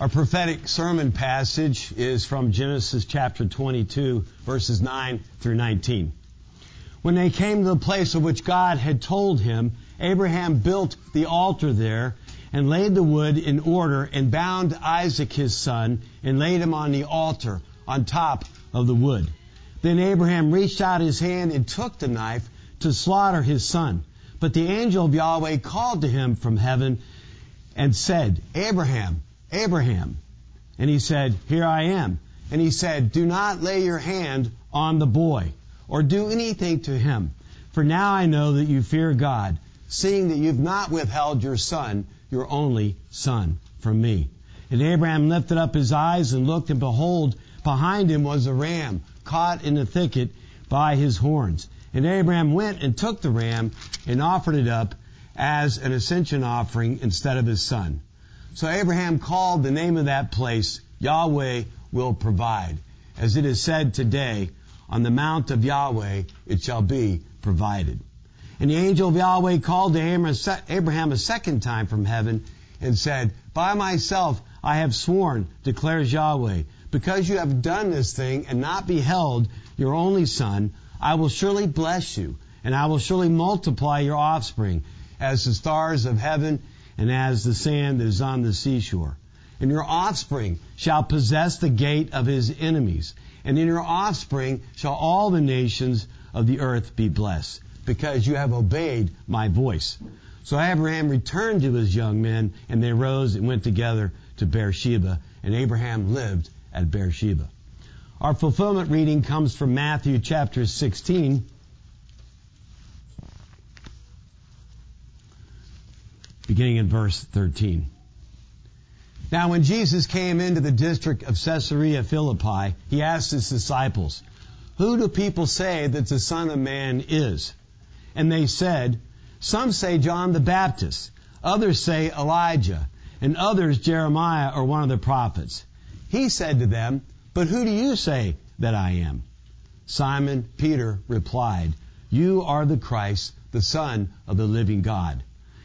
Our prophetic sermon passage is from Genesis chapter 22, verses 9 through 19. When they came to the place of which God had told him, Abraham built the altar there and laid the wood in order and bound Isaac his son and laid him on the altar on top of the wood. Then Abraham reached out his hand and took the knife to slaughter his son. But the angel of Yahweh called to him from heaven and said, Abraham, Abraham. And he said, Here I am. And he said, Do not lay your hand on the boy or do anything to him. For now I know that you fear God, seeing that you've not withheld your son, your only son, from me. And Abraham lifted up his eyes and looked, and behold, behind him was a ram caught in a thicket by his horns. And Abraham went and took the ram and offered it up as an ascension offering instead of his son. So Abraham called the name of that place Yahweh will provide. As it is said today, on the mount of Yahweh it shall be provided. And the angel of Yahweh called to Abraham a second time from heaven and said, By myself I have sworn, declares Yahweh, because you have done this thing and not beheld your only son, I will surely bless you, and I will surely multiply your offspring as the stars of heaven and as the sand that is on the seashore. And your offspring shall possess the gate of his enemies. And in your offspring shall all the nations of the earth be blessed, because you have obeyed my voice. So Abraham returned to his young men, and they rose and went together to Beersheba, and Abraham lived at Beersheba. Our fulfillment reading comes from Matthew chapter 16, beginning in verse 13. Now, when Jesus came into the district of Caesarea Philippi, he asked his disciples, Who do people say that the Son of Man is? And they said, Some say John the Baptist, others say Elijah, and others Jeremiah or one of the prophets. He said to them, But who do you say that I am? Simon Peter replied, You are the Christ, the Son of the living God.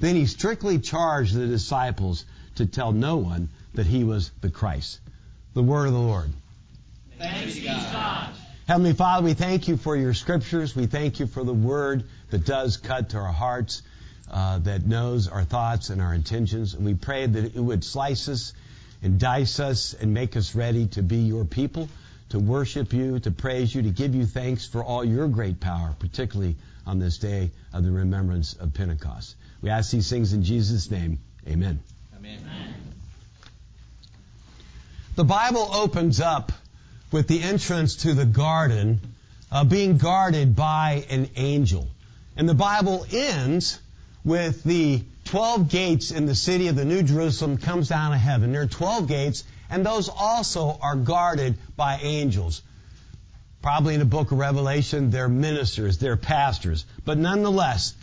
Then he strictly charged the disciples to tell no one that he was the Christ. The word of the Lord. Thanks be God. Heavenly Father, we thank you for your scriptures. We thank you for the word that does cut to our hearts, uh, that knows our thoughts and our intentions. And we pray that it would slice us and dice us and make us ready to be your people, to worship you, to praise you, to give you thanks for all your great power, particularly on this day of the remembrance of Pentecost. We ask these things in Jesus' name. Amen. Amen. The Bible opens up with the entrance to the garden uh, being guarded by an angel. And the Bible ends with the 12 gates in the city of the New Jerusalem comes down to heaven. There are 12 gates, and those also are guarded by angels. Probably in the book of Revelation, they're ministers, they're pastors. But nonetheless,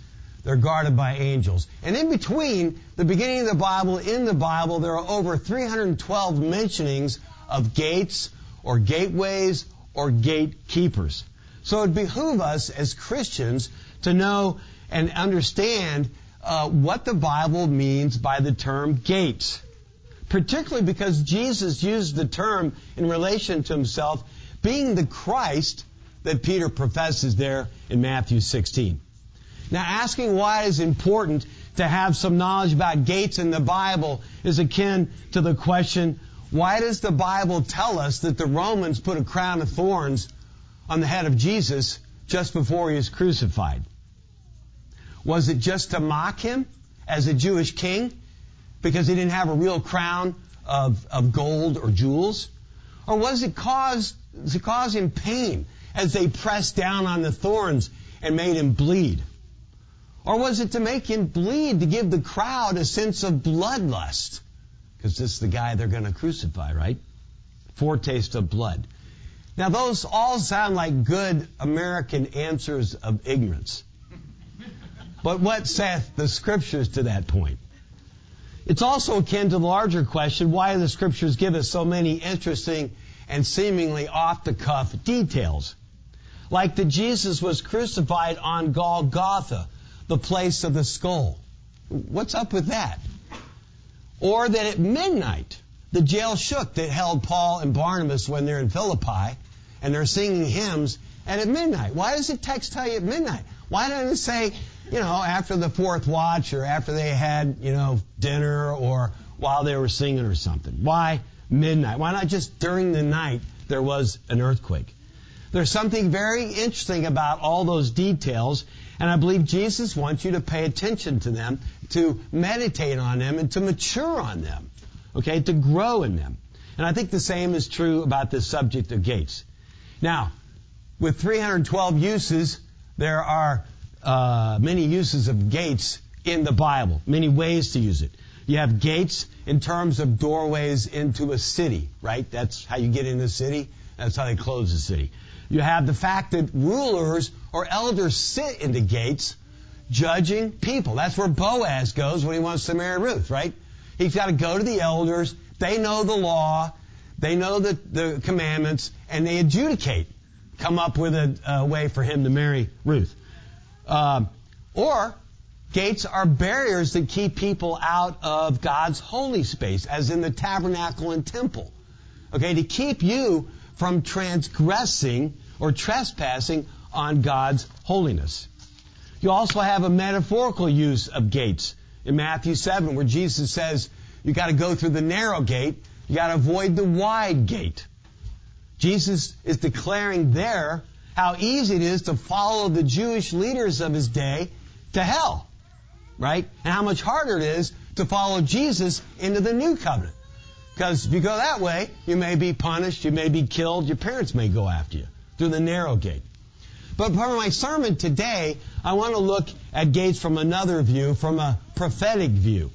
they're guarded by angels. And in between the beginning of the Bible, in the Bible, there are over 312 mentionings of gates or gateways or gatekeepers. So it behooves us as Christians to know and understand uh, what the Bible means by the term gates. Particularly because Jesus used the term in relation to himself being the Christ that Peter professes there in Matthew 16. Now, asking why it is important to have some knowledge about gates in the Bible is akin to the question, why does the Bible tell us that the Romans put a crown of thorns on the head of Jesus just before he was crucified? Was it just to mock him as a Jewish king because he didn't have a real crown of, of gold or jewels? Or was it cause, to cause him pain as they pressed down on the thorns and made him bleed? Or was it to make him bleed, to give the crowd a sense of bloodlust? Because this is the guy they're going to crucify, right? foretaste of blood. Now, those all sound like good American answers of ignorance. But what saith the scriptures to that point? It's also akin to the larger question why do the scriptures give us so many interesting and seemingly off the cuff details? Like that Jesus was crucified on Golgotha, the place of the skull. What's up with that? Or that at midnight, the jail shook that held Paul and Barnabas when they're in Philippi and they're singing hymns and at midnight. Why does the text tell you at midnight? Why doesn't it say, you know, after the fourth watch or after they had, you know, dinner or while they were singing or something? Why midnight? Why not just during the night there was an earthquake? There's something very interesting about all those details, and I believe Jesus wants you to pay attention to them, to meditate on them, and to mature on them. Okay, to grow in them. And I think the same is true about the subject of gates. Now, with 312 uses, there are uh, many uses of gates in the Bible, many ways to use it. You have gates in terms of doorways into a city, right? That's how you get into a city. That's how they close a city. You have the fact that rulers or elders sit in the gates judging people. That's where Boaz goes when he wants to marry Ruth, right? He's got to go to the elders. They know the law. They know the, the commandments and they adjudicate, come up with a, a way for him to marry Ruth. Uh, or gates are barriers that keep people out of God's holy space, as in the tabernacle and temple. Okay, to keep you from transgressing or trespassing on God's holiness. You also have a metaphorical use of gates in Matthew 7 where Jesus says you got to go through the narrow gate, you got to avoid the wide gate. Jesus is declaring there how easy it is to follow the Jewish leaders of his day to hell, right? And how much harder it is to follow Jesus into the new covenant. Because if you go that way, you may be punished, you may be killed, your parents may go after you through the narrow gate. But of my sermon today, I want to look at gates from another view, from a prophetic view,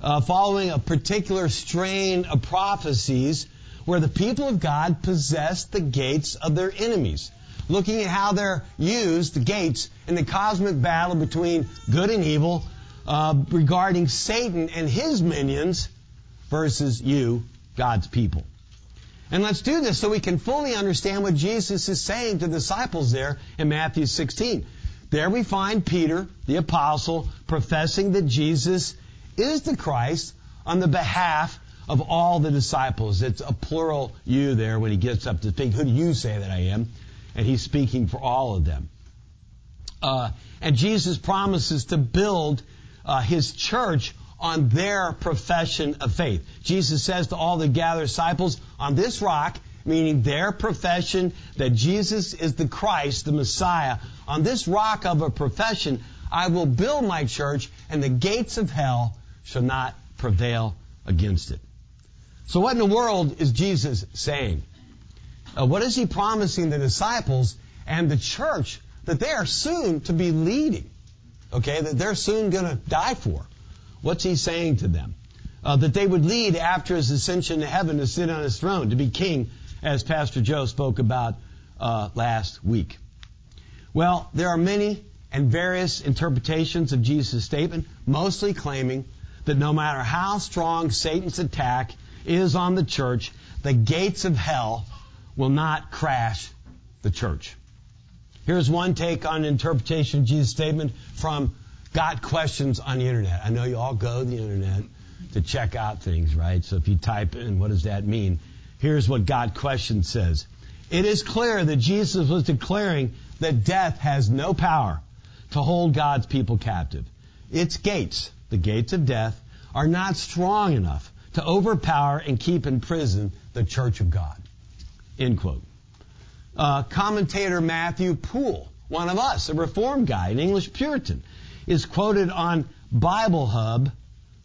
uh, following a particular strain of prophecies where the people of God possess the gates of their enemies. Looking at how they're used, the gates, in the cosmic battle between good and evil, uh, regarding Satan and his minions versus you, God's people. And let's do this so we can fully understand what Jesus is saying to the disciples there in Matthew 16. There we find Peter, the apostle, professing that Jesus is the Christ on the behalf of all the disciples. It's a plural you there when he gets up to speak. Who do you say that I am? And he's speaking for all of them. Uh, and Jesus promises to build uh, his church on their profession of faith. Jesus says to all the gathered disciples, on this rock, meaning their profession that Jesus is the Christ, the Messiah, on this rock of a profession, I will build my church, and the gates of hell shall not prevail against it. So what in the world is Jesus saying? Uh, what is he promising the disciples and the church that they are soon to be leading? Okay, that they're soon going to die for. What's he saying to them? Uh, that they would lead after his ascension to heaven to sit on his throne, to be king, as Pastor Joe spoke about uh, last week. Well, there are many and various interpretations of Jesus' statement, mostly claiming that no matter how strong Satan's attack is on the church, the gates of hell will not crash the church. Here's one take on interpretation of Jesus' statement from got questions on the internet. I know you all go to the internet to check out things, right? So if you type in, what does that mean? Here's what God Question says. It is clear that Jesus was declaring that death has no power to hold God's people captive. Its gates, the gates of death, are not strong enough to overpower and keep in prison the church of God. End quote. Uh, commentator Matthew Poole, one of us, a reformed guy, an English Puritan, is quoted on Bible Hub,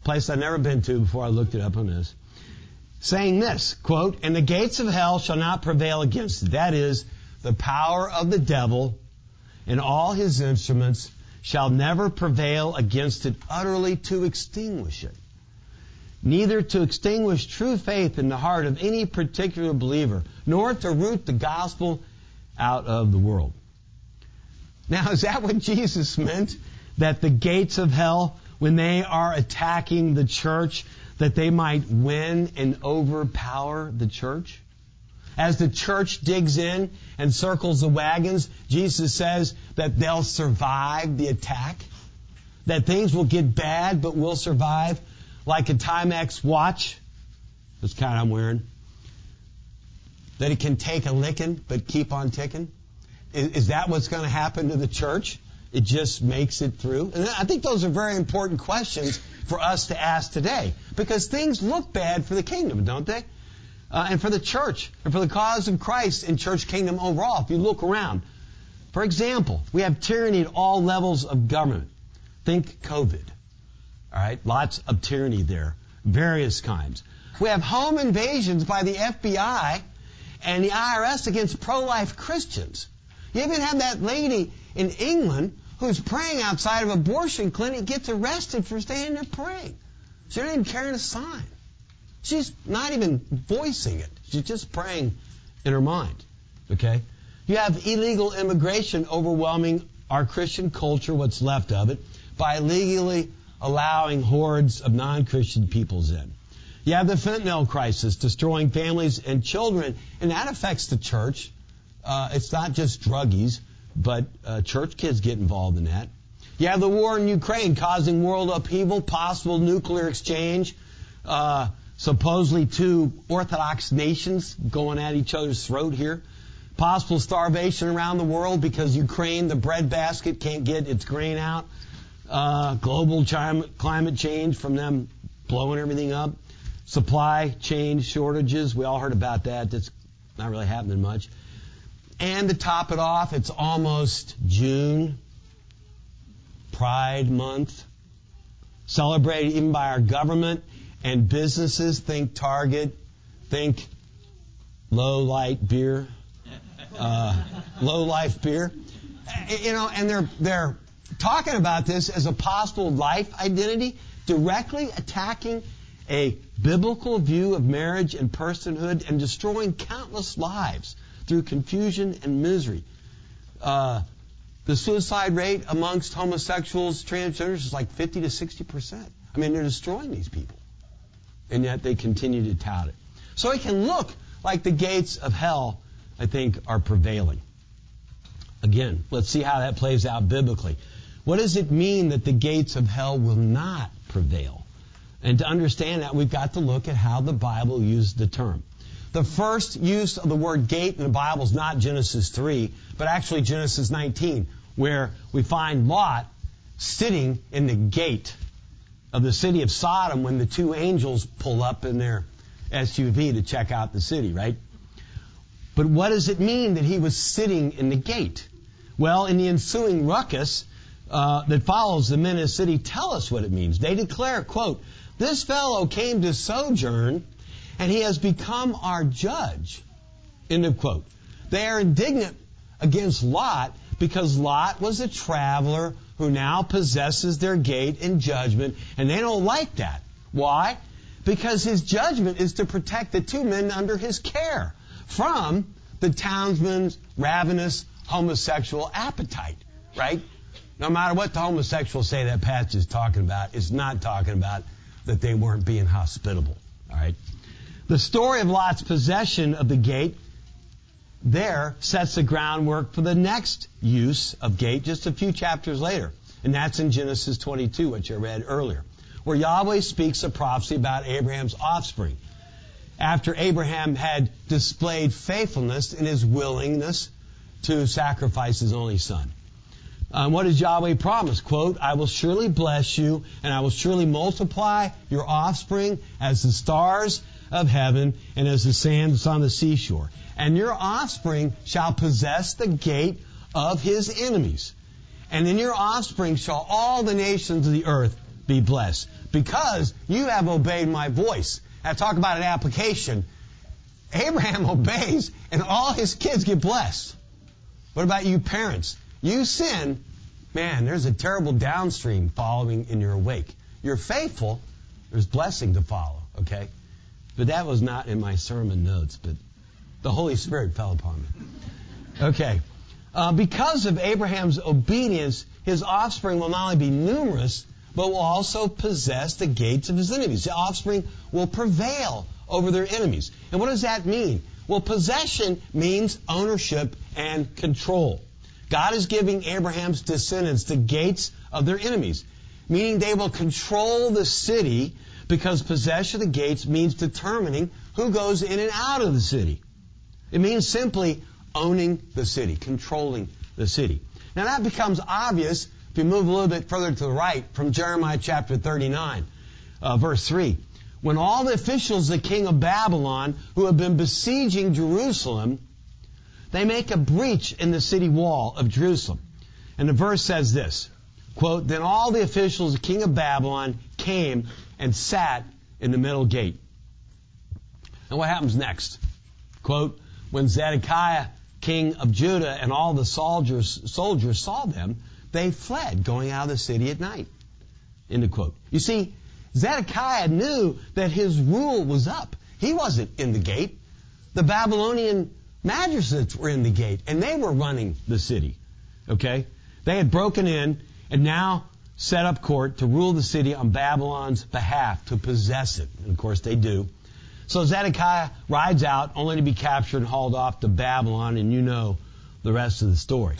place I've never been to before I looked it up on this, saying this, quote, and the gates of hell shall not prevail against it. That is, the power of the devil and all his instruments shall never prevail against it utterly to extinguish it. neither to extinguish true faith in the heart of any particular believer, nor to root the gospel out of the world. Now, is that what Jesus meant? That the gates of hell, when they are attacking the church, that they might win and overpower the church? As the church digs in and circles the wagons, Jesus says that they'll survive the attack, that things will get bad but will survive, like a Timex watch, this kind I'm wearing, that it can take a licking but keep on ticking. Is, is that what's going to happen to the church? It just makes it through? And I think those are very important questions for us to ask today because things look bad for the kingdom, don't they? uh, and for the church and for the cause of Christ and church kingdom overall. If you look around, for example, we have tyranny at all levels of government. Think COVID. All right, lots of tyranny there, various kinds. We have home invasions by the FBI and the IRS against pro-life Christians. You even have that lady in England who's praying outside of abortion clinic gets arrested for standing there praying. She didn't even carrying a sign. She's not even voicing it. She's just praying in her mind. Okay? You have illegal immigration overwhelming our Christian culture, what's left of it, by legally allowing hordes of non-Christian peoples in. You have the fentanyl crisis destroying families and children, and that affects the church. Uh, it's not just druggies, but uh, church kids get involved in that. You have the war in Ukraine causing world upheaval, possible nuclear exchange, uh, supposedly two Orthodox nations going at each other's throat here. Possible starvation around the world because Ukraine, the breadbasket, can't get its grain out. Uh, global climate change from them blowing everything up. Supply chain shortages. We all heard about that. That's not really happening much. And to top it off, it's almost June, Pride Month, celebrated even by our government and businesses think Target, think low light beer, uh, low life beer. You know, and they're they're talking about this as a possible life identity, directly attacking a biblical view of marriage and personhood and destroying countless lives through confusion and misery. Uh, the suicide rate amongst homosexuals, transgenders is like 50 to 60 percent. I mean, they're destroying these people and yet they continue to tout it. So it can look like the gates of hell, I think, are prevailing. Again, let's see how that plays out biblically. What does it mean that the gates of hell will not prevail? And to understand that, we've got to look at how the Bible used the term. The first use of the word gate in the Bible is not Genesis 3, but actually Genesis 19, where we find Lot sitting in the gate of the city of Sodom when the two angels pull up in their SUV to check out the city, right? But what does it mean that he was sitting in the gate? Well, in the ensuing ruckus uh, that follows, the men of the city tell us what it means. They declare, quote, this fellow came to sojourn and he has become our judge. End of quote. They are indignant against Lot because Lot was a traveler who now possesses their gate in judgment, and they don't like that. Why? Because his judgment is to protect the two men under his care from the townsman's ravenous homosexual appetite, right? No matter what the homosexuals say that passage is talking about, it's not talking about that they weren't being hospitable, all right? The story of Lot's possession of the gate there sets the groundwork for the next use of gate just a few chapters later. And that's in Genesis 22, which I read earlier, where Yahweh speaks a prophecy about Abraham's offspring. After Abraham had displayed faithfulness in his willingness to sacrifice his only son. Um, what does Yahweh promise? Quote, I will surely bless you, and I will surely multiply your offspring as the stars of heaven and as the sands on the seashore and your offspring shall possess the gate of his enemies. And in your offspring shall all the nations of the earth be blessed, because you have obeyed my voice. Now talk about an application. Abraham obeys, and all his kids get blessed. What about you parents? You sin, man, there's a terrible downstream following in your wake. You're faithful, There's blessing to follow, okay? But that was not in my sermon notes, but the Holy Spirit fell upon me. Okay. Uh, because of Abraham's obedience, his offspring will not only be numerous, but will also possess the gates of his enemies. The offspring will prevail over their enemies. And what does that mean? Well, possession means ownership and control. God is giving Abraham's descendants the gates of their enemies, meaning they will control the city because possession of the gates means determining who goes in and out of the city. It means simply owning the city, controlling the city. Now that becomes obvious if you move a little bit further to the right from Jeremiah chapter 39, uh, verse 3. When all the officials of the king of Babylon who have been besieging Jerusalem, they make a breach in the city wall of Jerusalem. And the verse says this, quote, Then all the officials of the king of Babylon came and sat in the middle gate. And what happens next? Quote, when Zedekiah, king of Judah, and all the soldiers, soldiers saw them, they fled, going out of the city at night. End of quote. You see, Zedekiah knew that his rule was up. He wasn't in the gate. The Babylonian magistrates were in the gate, and they were running the city. Okay? They had broken in and now set up court to rule the city on Babylon's behalf, to possess it. And of course they do. So Zedekiah rides out only to be captured and hauled off to Babylon, and you know the rest of the story.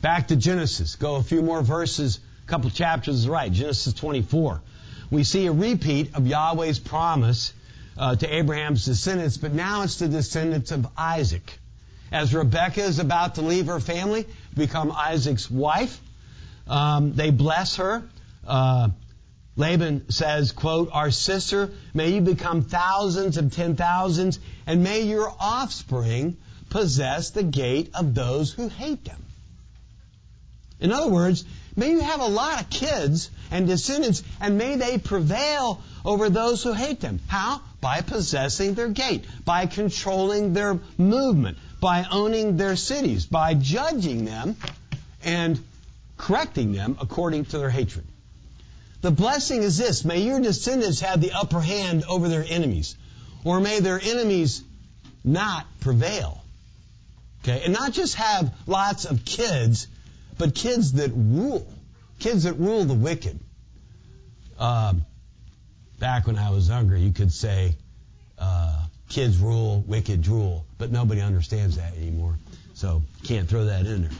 Back to Genesis. Go a few more verses, a couple chapters right. Genesis 24. We see a repeat of Yahweh's promise uh, to Abraham's descendants, but now it's the descendants of Isaac. As Rebekah is about to leave her family, become Isaac's wife, um, they bless her. Uh, Laban says, quote, Our sister, may you become thousands of ten thousands, and may your offspring possess the gate of those who hate them. In other words, may you have a lot of kids and descendants, and may they prevail over those who hate them. How? By possessing their gate, by controlling their movement, by owning their cities, by judging them and correcting them according to their hatred. The blessing is this may your descendants have the upper hand over their enemies, or may their enemies not prevail. Okay? And not just have lots of kids, but kids that rule. Kids that rule the wicked. Uh, back when I was younger, you could say, uh, kids rule, wicked drool, but nobody understands that anymore. So can't throw that in there.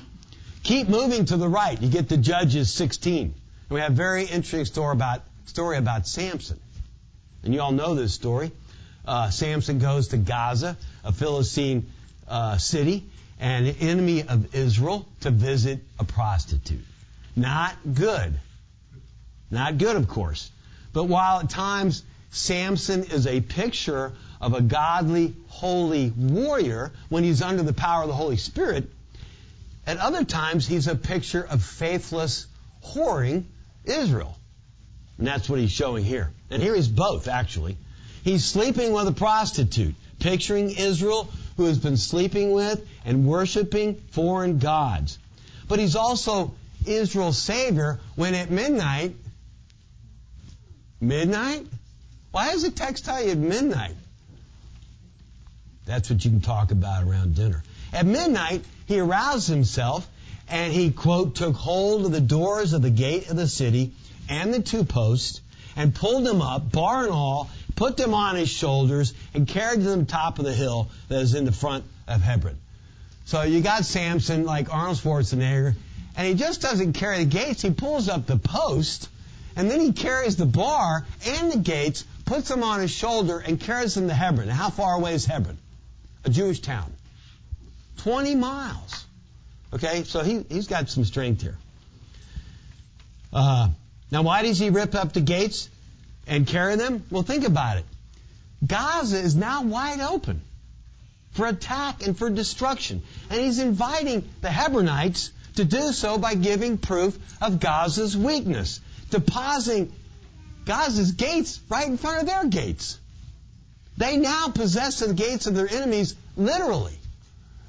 Keep moving to the right. You get to Judges 16. And We have a very interesting story about, story about Samson. And you all know this story. Uh, Samson goes to Gaza, a Philistine uh, city, and an enemy of Israel, to visit a prostitute. Not good. Not good, of course. But while at times Samson is a picture of a godly, holy warrior when he's under the power of the Holy Spirit, at other times he's a picture of faithless, whoring Israel. And that's what he's showing here. And here he's both, actually. He's sleeping with a prostitute, picturing Israel who has been sleeping with and worshiping foreign gods. But he's also Israel's Savior when at midnight, midnight? Why does the text tell you at midnight? That's what you can talk about around dinner. At midnight, he aroused himself and he, quote, took hold of the doors of the gate of the city and the two posts and pulled them up, bar and all, put them on his shoulders and carried them to the top of the hill that is in the front of Hebron. So you got Samson like Arnold Schwarzenegger, and he just doesn't carry the gates. He pulls up the post, and then he carries the bar and the gates, puts them on his shoulder, and carries them to Hebron. Now, how far away is Hebron? A Jewish town. 20 miles. Okay, so he, he's got some strength here. Uh, now, why does he rip up the gates and carry them? Well, think about it. Gaza is now wide open for attack and for destruction. And he's inviting the Hebronites to do so by giving proof of Gaza's weakness, depositing Gaza's gates right in front of their gates. They now possess the gates of their enemies literally.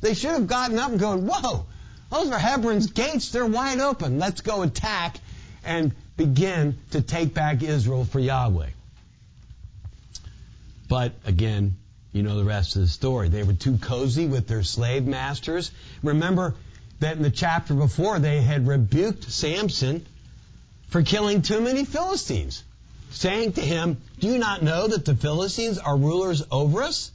They should have gotten up and gone, whoa, those are Hebron's gates. They're wide open. Let's go attack and begin to take back Israel for Yahweh. But again, you know the rest of the story. They were too cozy with their slave masters. Remember that in the chapter before, they had rebuked Samson for killing too many Philistines, saying to him, Do you not know that the Philistines are rulers over us?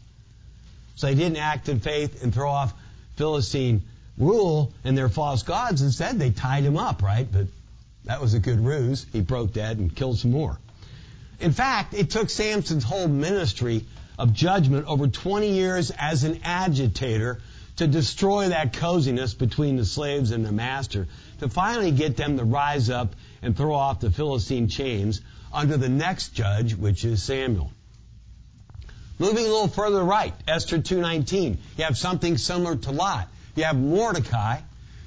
So they didn't act in faith and throw off Philistine rule and their false gods. Instead, they tied him up, right? But that was a good ruse. He broke dead and killed some more. In fact, it took Samson's whole ministry of judgment over 20 years as an agitator to destroy that coziness between the slaves and the master, to finally get them to rise up and throw off the Philistine chains under the next judge, which is Samuel. Moving a little further right, Esther 2:19. You have something similar to Lot. You have Mordecai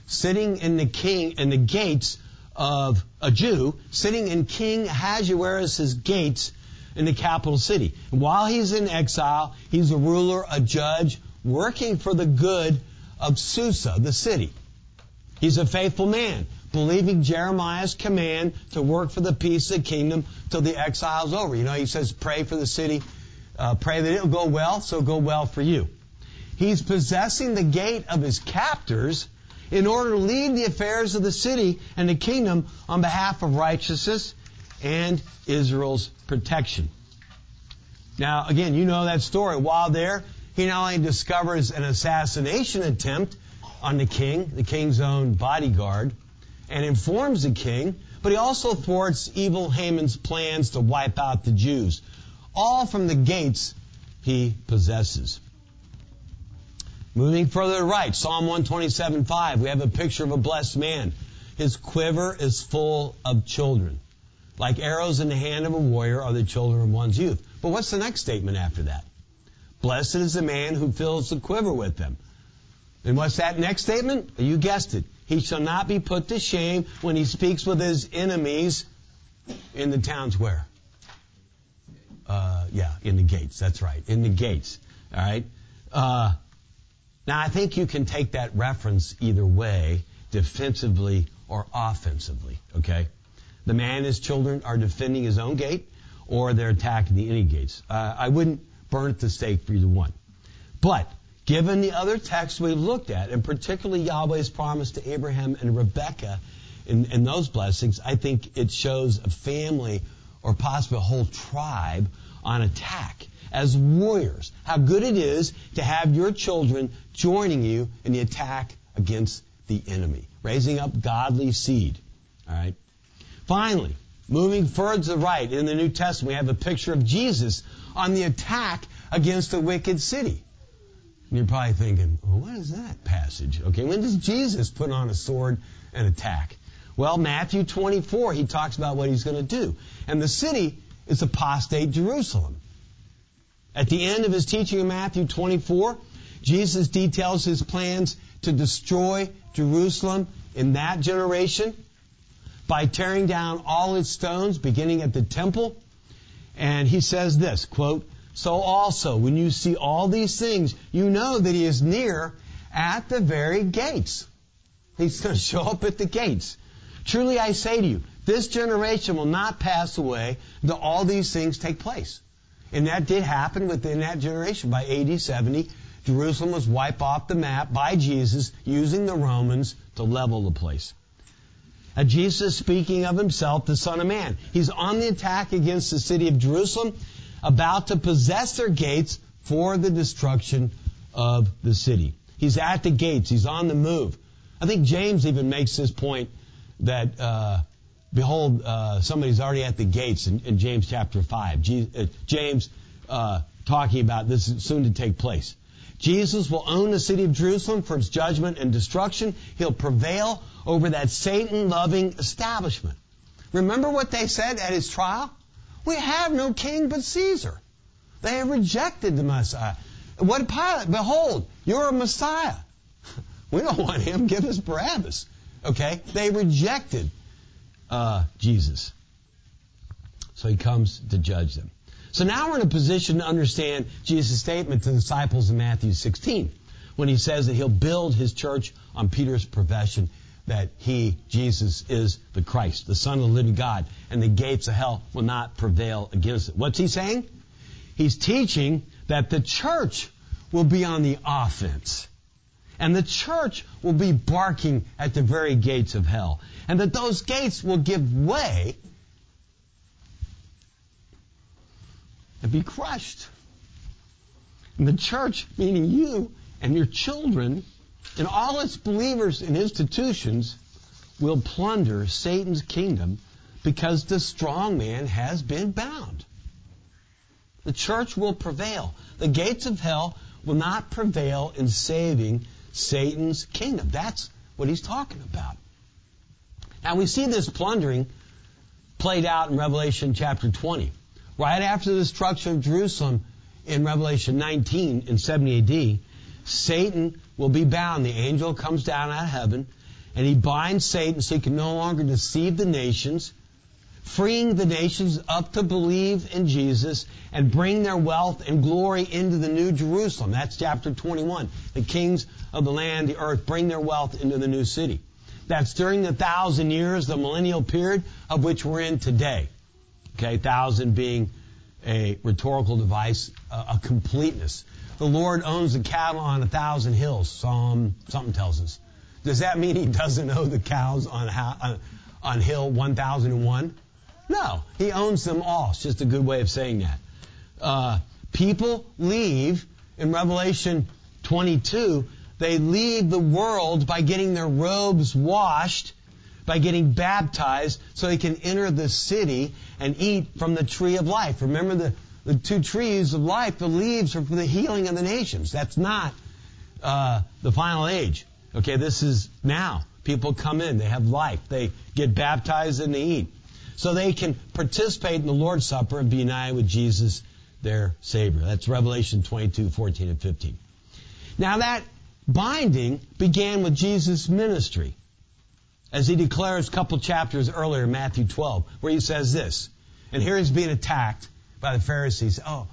sitting in the king in the gates of a Jew, sitting in King Ahasuerus' gates in the capital city. And while he's in exile, he's a ruler, a judge, working for the good of Susa, the city. He's a faithful man, believing Jeremiah's command to work for the peace of the kingdom till the exile's over. You know, he says, pray for the city, uh, pray that it'll go well, so go well for you. He's possessing the gate of his captors in order to lead the affairs of the city and the kingdom on behalf of righteousness and Israel's protection. Now, again, you know that story. While there, he not only discovers an assassination attempt on the king, the king's own bodyguard, and informs the king, but he also thwarts evil Haman's plans to wipe out the Jews, all from the gates he possesses. Moving further to right, Psalm 127.5, we have a picture of a blessed man. His quiver is full of children. Like arrows in the hand of a warrior are the children of one's youth. But what's the next statement after that? Blessed is the man who fills the quiver with them. And what's that next statement? You guessed it. He shall not be put to shame when he speaks with his enemies in the towns where? Uh, yeah, in the gates. That's right. In the gates. All right. Uh, now, I think you can take that reference either way, defensively or offensively. Okay. The man and his children are defending his own gate, or they're attacking the enemy gates. Uh, I wouldn't burn at the stake for either one. But given the other texts we've looked at, and particularly Yahweh's promise to Abraham and Rebekah in, in those blessings, I think it shows a family or possibly a whole tribe on attack as warriors. How good it is to have your children joining you in the attack against the enemy, raising up godly seed. All right. Finally, moving further to the right in the New Testament, we have a picture of Jesus on the attack against a wicked city. And you're probably thinking, well, what is that passage? Okay, when does Jesus put on a sword and attack? Well, Matthew 24, he talks about what he's going to do. And the city is apostate Jerusalem. At the end of his teaching in Matthew 24, Jesus details his plans to destroy Jerusalem in that generation by tearing down all its stones, beginning at the temple. And he says this, quote, So also, when you see all these things, you know that he is near at the very gates. He's going to show up at the gates. Truly I say to you, this generation will not pass away until all these things take place. And that did happen within that generation. By AD 70, Jerusalem was wiped off the map by Jesus using the Romans to level the place. Uh, Jesus speaking of himself, the Son of Man. He's on the attack against the city of Jerusalem, about to possess their gates for the destruction of the city. He's at the gates. He's on the move. I think James even makes this point that, uh, behold, uh, somebody's already at the gates in, in James chapter 5. Uh, James uh, talking about this is soon to take place. Jesus will own the city of Jerusalem for its judgment and destruction. He'll prevail over that Satan loving establishment. Remember what they said at his trial? We have no king but Caesar. They have rejected the Messiah. What Pilate? Behold, you're a Messiah. We don't want him. Give us Barabbas. Okay? They rejected uh, Jesus. So he comes to judge them. So now we're in a position to understand Jesus' statement to the disciples in Matthew 16 when he says that he'll build his church on Peter's profession that he, Jesus, is the Christ, the Son of the living God, and the gates of hell will not prevail against it. What's he saying? he's teaching that the church will be on the offense. And the church will be barking at the very gates of hell. And that those gates will give way and be crushed. And the church, meaning you and your children, and all its believers and institutions, will plunder Satan's kingdom because the strong man has been bound. The church will prevail. The gates of hell will not prevail in saving Satan's kingdom. That's what he's talking about. Now we see this plundering played out in Revelation chapter 20. Right after the destruction of Jerusalem in Revelation 19 in 70 AD, Satan will be bound. The angel comes down out of heaven and he binds Satan so he can no longer deceive the nations, freeing the nations up to believe in Jesus and bring their wealth and glory into the new Jerusalem. That's chapter 21. The kings of the land, the earth, bring their wealth into the new city. That's during the thousand years, the millennial period of which we're in today. Okay, thousand being a rhetorical device, a, completeness. The Lord owns the cattle on a thousand hills. Psalm something tells us. Does that mean He doesn't own the cows on on, on hill 1001? No, He owns them all. It's just a good way of saying that. Uh, people leave in Revelation 22. They leave the world by getting their robes washed by getting baptized so they can enter the city and eat from the tree of life. Remember the, the two trees of life, the leaves are for the healing of the nations. That's not uh, the final age. Okay, this is now. People come in, they have life, they get baptized and they eat. So they can participate in the Lord's Supper and be united with Jesus, their Savior. That's Revelation 22, 14, and 15. Now that binding began with Jesus' ministry as he declares a couple chapters earlier, Matthew 12, where he says this. And here he's being attacked by the Pharisees. Oh,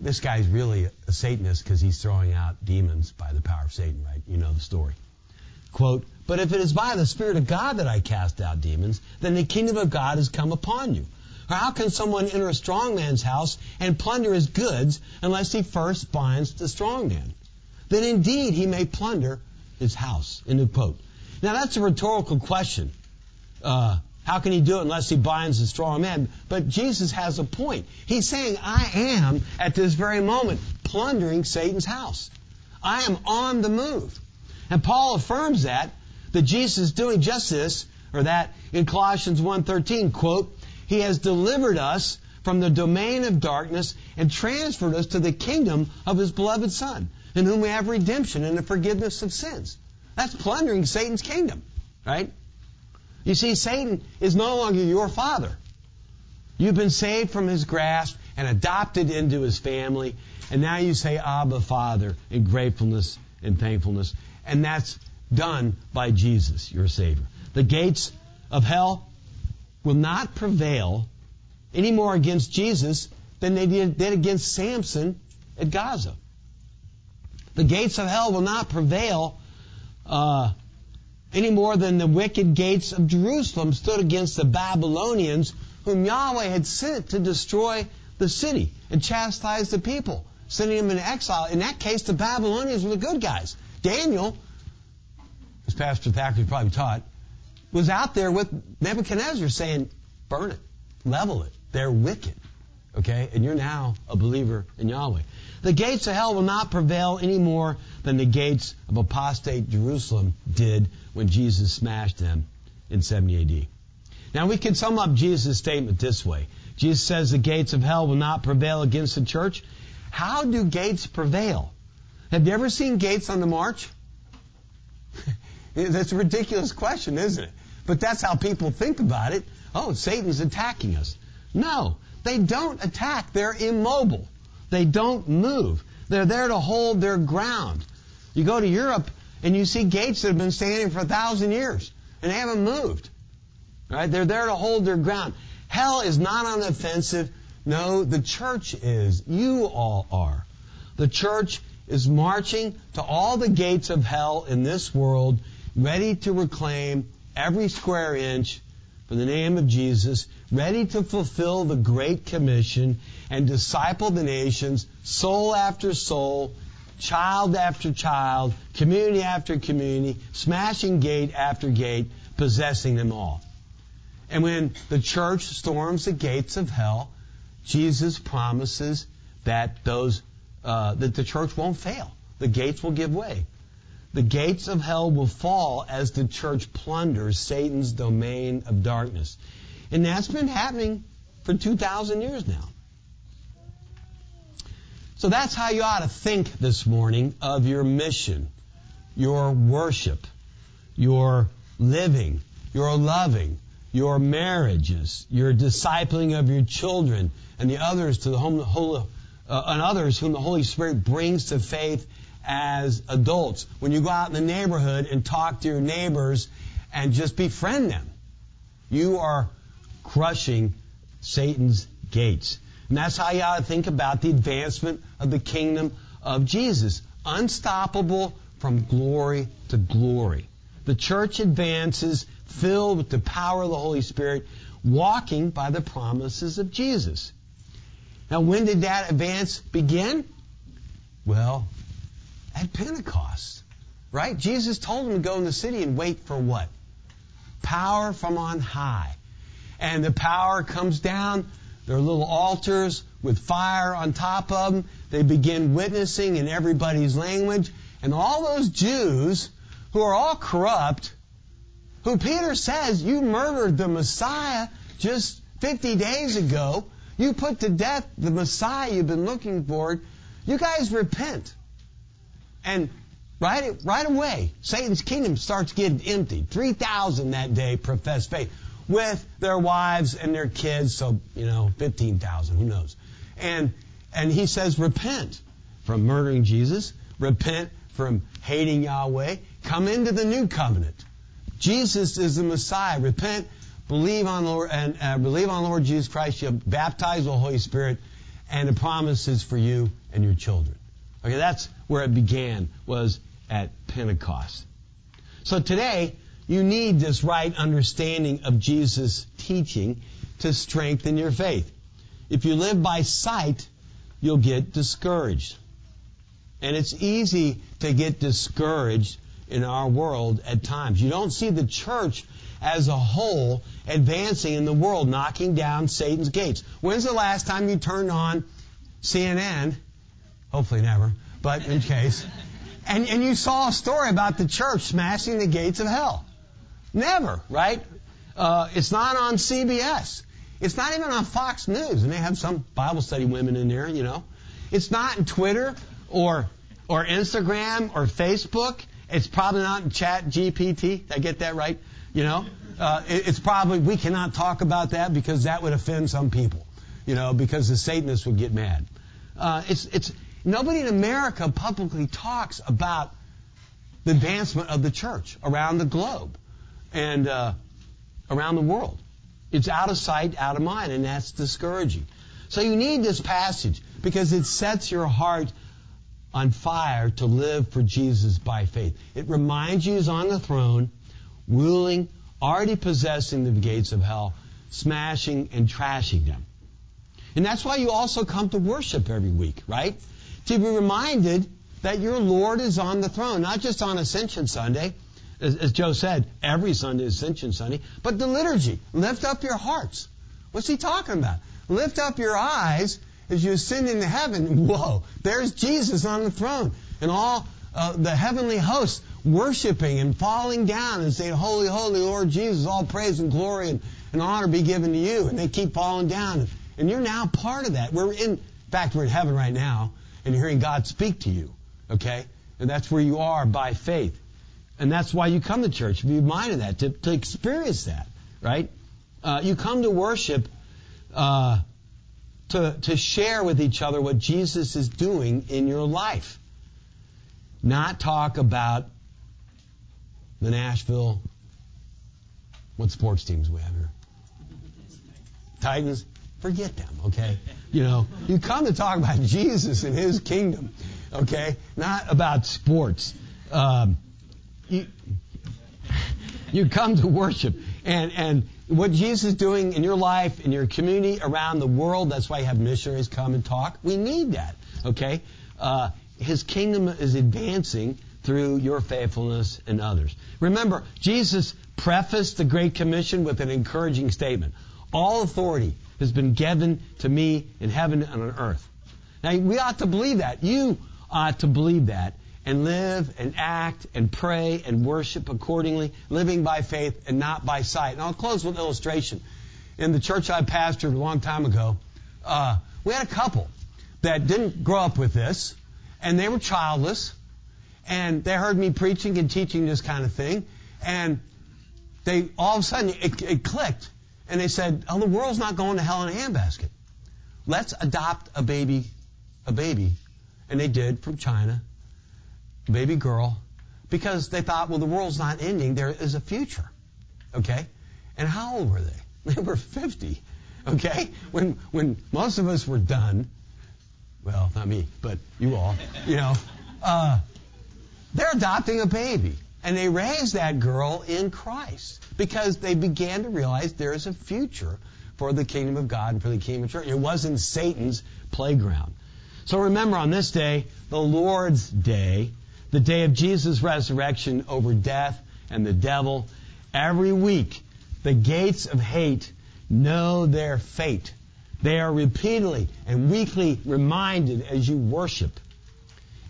this guy's really a Satanist because he's throwing out demons by the power of Satan, right? You know the story. Quote, But if it is by the Spirit of God that I cast out demons, then the kingdom of God has come upon you. Or how can someone enter a strong man's house and plunder his goods unless he first binds the strong man? Then indeed he may plunder his house. End of quote. Now that's a rhetorical question. Uh, how can he do it unless he binds the strong man? But Jesus has a point. He's saying, I am, at this very moment, plundering Satan's house. I am on the move. And Paul affirms that, that Jesus is doing just this, or that in Colossians 1.13, quote, He has delivered us from the domain of darkness and transferred us to the kingdom of His beloved Son, in whom we have redemption and the forgiveness of sins. That's plundering Satan's kingdom, right? You see, Satan is no longer your father. You've been saved from his grasp and adopted into his family, and now you say, Abba, Father, in gratefulness and thankfulness. And that's done by Jesus, your Savior. The gates of hell will not prevail any more against Jesus than they did, against Samson at Gaza. The gates of hell will not prevail uh, any more than the wicked gates of Jerusalem stood against the Babylonians, whom Yahweh had sent to destroy the city and chastise the people, sending them into exile. In that case, the Babylonians were the good guys. Daniel, as Pastor Thackeray probably taught, was out there with Nebuchadnezzar saying, burn it, level it. They're wicked. Okay? And you're now a believer in Yahweh. The gates of hell will not prevail any more than the gates of apostate Jerusalem did when Jesus smashed them in 70 AD. Now we can sum up Jesus' statement this way. Jesus says the gates of hell will not prevail against the church. How do gates prevail? Have you ever seen gates on the march? that's a ridiculous question, isn't it? But that's how people think about it. Oh, Satan's attacking us. No, they don't attack. They're immobile. They don't move. They're there to hold their ground. You go to Europe and you see gates that have been standing for a thousand years and they haven't moved. Right? They're there to hold their ground. Hell is not on the offensive. No, the church is. You all are. The church is marching to all the gates of hell in this world, ready to reclaim every square inch for the name of Jesus, ready to fulfill the Great Commission and disciple the nations, soul after soul, child after child, community after community, smashing gate after gate, possessing them all. And when the church storms the gates of hell, Jesus promises that those uh, that the church won't fail. The gates will give way. The gates of hell will fall as the church plunders Satan's domain of darkness. And that's been happening for 2,000 years now. So that's how you ought to think this morning of your mission, your worship, your living, your loving, your marriages, your discipling of your children, and the others to the home, uh, and others whom the Holy Spirit brings to faith as adults. When you go out in the neighborhood and talk to your neighbors and just befriend them, you are crushing Satan's gates. And that's how you ought to think about the advancement of the kingdom of Jesus. Unstoppable from glory to glory. The church advances filled with the power of the Holy Spirit, walking by the promises of Jesus. Now, when did that advance begin? Well, at Pentecost, right? Jesus told them to go in the city and wait for what? Power from on high. And the power comes down. There are little altars with fire on top of them. They begin witnessing in everybody's language. And all those Jews who are all corrupt, who Peter says, you murdered the Messiah just 50 days ago. You put to death the Messiah you've been looking for. You guys repent. And right, right away, Satan's kingdom starts getting emptied. 3,000 that day profess faith with their wives and their kids. So, you know, 15,000, who knows? And, and he says, repent from murdering Jesus. Repent from hating Yahweh. Come into the new covenant. Jesus is the Messiah. Repent, believe on Lord, and uh, believe on Lord Jesus Christ. You'll baptize the Holy Spirit, and the promises for you and your children. Okay, that's where it began, was at Pentecost. So today, you need this right understanding of Jesus' teaching to strengthen your faith. If you live by sight, you'll get discouraged. And it's easy to get discouraged in our world at times. You don't see the church as a whole advancing in the world, knocking down Satan's gates. When's the last time you turned on CNN Hopefully never, but in case. And, and you saw a story about the church smashing the gates of hell. Never, right? Uh, it's not on CBS. It's not even on Fox News, and they have some Bible study women in there, you know. It's not in Twitter or or Instagram or Facebook. It's probably not Chat GPT. I get that right? You know, uh, it, it's probably we cannot talk about that because that would offend some people. You know, because the Satanists would get mad. Uh, it's it's Nobody in America publicly talks about the advancement of the church around the globe and uh, around the world. It's out of sight, out of mind, and that's discouraging. So you need this passage because it sets your heart on fire to live for Jesus by faith. It reminds you he's on the throne, ruling, already possessing the gates of hell, smashing and trashing them. And that's why you also come to worship every week, right? to be reminded that your Lord is on the throne, not just on Ascension Sunday, as, as Joe said, every Sunday is Ascension Sunday, but the liturgy. Lift up your hearts. What's he talking about? Lift up your eyes as you ascend into heaven. Whoa, there's Jesus on the throne. And all uh, the heavenly hosts worshiping and falling down and saying, Holy, holy Lord Jesus, all praise and glory and, and honor be given to you. And they keep falling down. And you're now part of that. We're in, in fact, we're in heaven right now and you're hearing God speak to you. Okay? And that's where you are by faith. And that's why you come to church. Be reminded of that, to, to experience that, right? Uh, you come to worship uh, to, to share with each other what Jesus is doing in your life. Not talk about the Nashville, what sports teams we have here? Titans? Forget them, okay? You know, you come to talk about Jesus and His kingdom, okay? Not about sports. Um, you, you come to worship. And, and what Jesus is doing in your life, in your community, around the world, that's why you have missionaries come and talk. We need that, okay? Uh, his kingdom is advancing through your faithfulness and others. Remember, Jesus prefaced the Great Commission with an encouraging statement. All authority has been given to me in heaven and on earth. Now, we ought to believe that. You ought to believe that and live and act and pray and worship accordingly, living by faith and not by sight. And I'll close with an illustration. In the church I pastored a long time ago, uh, we had a couple that didn't grow up with this, and they were childless, and they heard me preaching and teaching this kind of thing, and they all of a sudden it, it clicked, and they said, "Oh, the world's not going to hell in a handbasket. Let's adopt a baby, a baby," and they did from China baby girl, because they thought, well, the world's not ending. There is a future. Okay? And how old were they? They were 50. Okay? When, when most of us were done, well, not me, but you all, you know, uh, they're adopting a baby. And they raised that girl in Christ because they began to realize there is a future for the kingdom of God and for the kingdom of church. It wasn't Satan's playground. So remember on this day, the Lord's day, the day of Jesus' resurrection over death and the devil, every week the gates of hate know their fate. They are repeatedly and weekly reminded as you worship.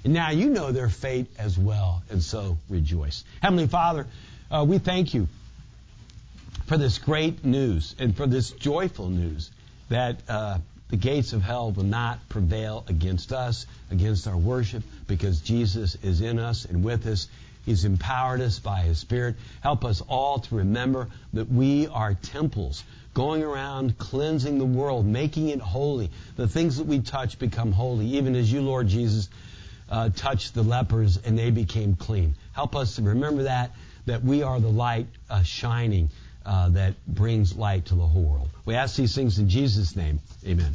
And now you know their fate as well, and so rejoice. Heavenly Father, uh, we thank you for this great news and for this joyful news that uh, the gates of hell will not prevail against us, against our worship, because Jesus is in us and with us. He's empowered us by His Spirit. Help us all to remember that we are temples, going around cleansing the world, making it holy. The things that we touch become holy, even as you, Lord Jesus, uh, touched the lepers and they became clean. Help us to remember that, that we are the light uh, shining uh, that brings light to the whole world. We ask these things in Jesus' name. Amen.